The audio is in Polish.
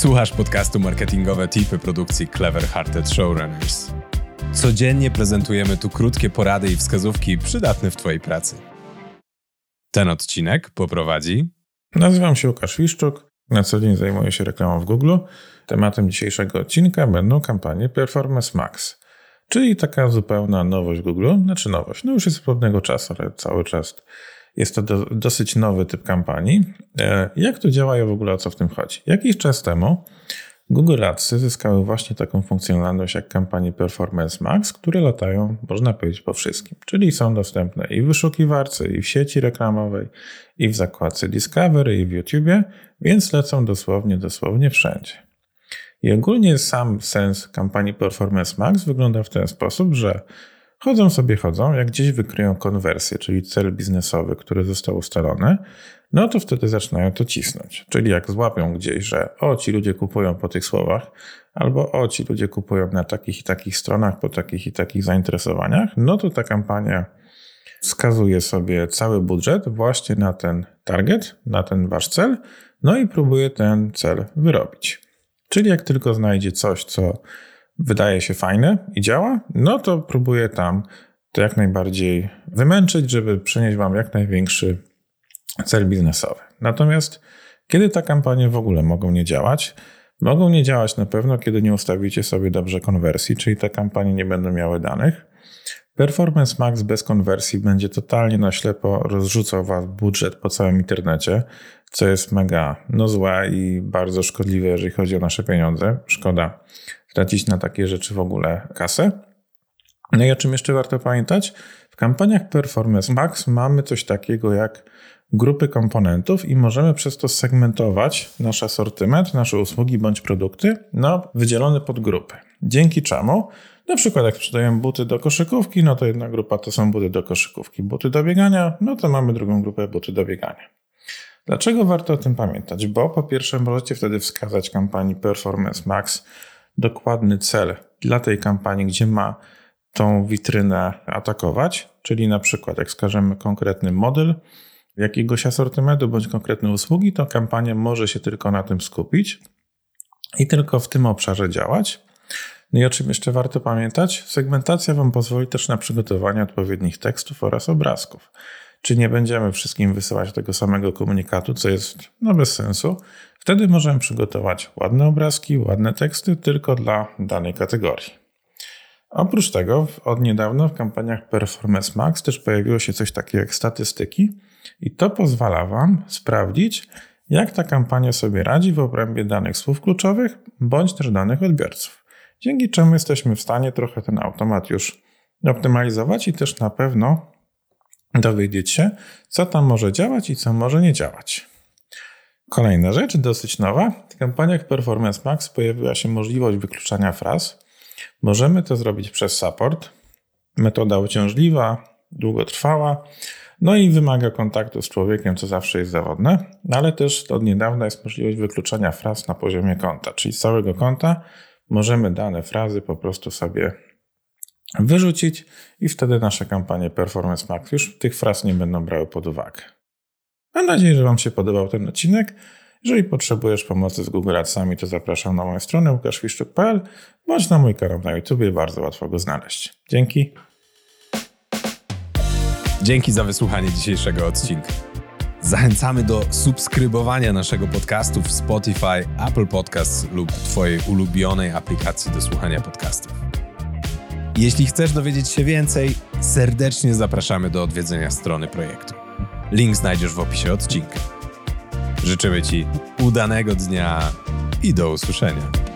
Słuchasz podcastu marketingowe tipy produkcji Clever Hearted Showrunners. Codziennie prezentujemy tu krótkie porady i wskazówki przydatne w Twojej pracy. Ten odcinek poprowadzi. Nazywam się Łukasz Wiszczuk. Na co dzień zajmuję się reklamą w Google. Tematem dzisiejszego odcinka będą kampanie Performance Max, czyli taka zupełna nowość Google. Znaczy nowość, no już jest od pewnego czasu, ale cały czas jest to do, dosyć nowy typ kampanii. E, jak to działa i w ogóle o co w tym chodzi? Jakiś czas temu Google Adsy zyskały właśnie taką funkcjonalność jak kampanie Performance Max, które latają, można powiedzieć, po wszystkim. Czyli są dostępne i w wyszukiwarce, i w sieci reklamowej, i w zakładce Discovery, i w YouTubie, więc lecą dosłownie, dosłownie wszędzie. I ogólnie sam sens kampanii Performance Max wygląda w ten sposób, że Chodzą sobie, chodzą, jak gdzieś wykryją konwersję, czyli cel biznesowy, który został ustalony, no to wtedy zaczynają to cisnąć. Czyli jak złapią gdzieś, że o, ci ludzie kupują po tych słowach, albo o, ci ludzie kupują na takich i takich stronach, po takich i takich zainteresowaniach, no to ta kampania wskazuje sobie cały budżet właśnie na ten target, na ten wasz cel, no i próbuje ten cel wyrobić. Czyli jak tylko znajdzie coś, co wydaje się fajne i działa, no to próbuję tam to jak najbardziej wymęczyć, żeby przynieść Wam jak największy cel biznesowy. Natomiast kiedy te kampanie w ogóle mogą nie działać? Mogą nie działać na pewno, kiedy nie ustawicie sobie dobrze konwersji, czyli te kampanie nie będą miały danych. Performance Max bez konwersji będzie totalnie na ślepo rozrzucał Was budżet po całym internecie, co jest mega no złe i bardzo szkodliwe, jeżeli chodzi o nasze pieniądze. Szkoda tracić na takie rzeczy w ogóle kasę. No i o czym jeszcze warto pamiętać? W kampaniach Performance Max mamy coś takiego jak grupy komponentów i możemy przez to segmentować nasz asortyment, nasze usługi bądź produkty na wydzielone podgrupy. Dzięki czemu na przykład jak sprzedajemy buty do koszykówki, no to jedna grupa to są buty do koszykówki. Buty do biegania, no to mamy drugą grupę buty do biegania. Dlaczego warto o tym pamiętać? Bo po pierwsze możecie wtedy wskazać kampanii Performance Max dokładny cel dla tej kampanii, gdzie ma tą witrynę atakować, czyli na przykład jak wskażemy konkretny model jakiegoś asortymentu bądź konkretne usługi, to kampania może się tylko na tym skupić i tylko w tym obszarze działać. No i o czym jeszcze warto pamiętać? Segmentacja Wam pozwoli też na przygotowanie odpowiednich tekstów oraz obrazków. Czy nie będziemy wszystkim wysyłać tego samego komunikatu, co jest no bez sensu. Wtedy możemy przygotować ładne obrazki, ładne teksty tylko dla danej kategorii. Oprócz tego, od niedawna w kampaniach Performance Max też pojawiło się coś takiego jak statystyki, i to pozwala Wam sprawdzić, jak ta kampania sobie radzi w obrębie danych słów kluczowych bądź też danych odbiorców. Dzięki czemu jesteśmy w stanie trochę ten automat już optymalizować i też na pewno dowiedzieć się, co tam może działać i co może nie działać. Kolejna rzecz, dosyć nowa. W kampaniach Performance Max pojawiła się możliwość wykluczania fraz. Możemy to zrobić przez support. Metoda uciążliwa, długotrwała, no i wymaga kontaktu z człowiekiem, co zawsze jest zawodne, ale też od niedawna jest możliwość wykluczania fraz na poziomie konta, czyli z całego konta możemy dane frazy po prostu sobie wyrzucić i wtedy nasze kampanie Performance Max już tych fraz nie będą brały pod uwagę. Mam nadzieję, że Wam się podobał ten odcinek. Jeżeli potrzebujesz pomocy z Google Adsami, to zapraszam na moją stronę łukaszwiszczuk.pl bądź na mój kanał na YouTube, bardzo łatwo go znaleźć. Dzięki. Dzięki za wysłuchanie dzisiejszego odcinka. Zachęcamy do subskrybowania naszego podcastu w Spotify, Apple Podcasts lub Twojej ulubionej aplikacji do słuchania podcastów. Jeśli chcesz dowiedzieć się więcej, serdecznie zapraszamy do odwiedzenia strony projektu. Link znajdziesz w opisie odcinka. Życzymy Ci udanego dnia i do usłyszenia.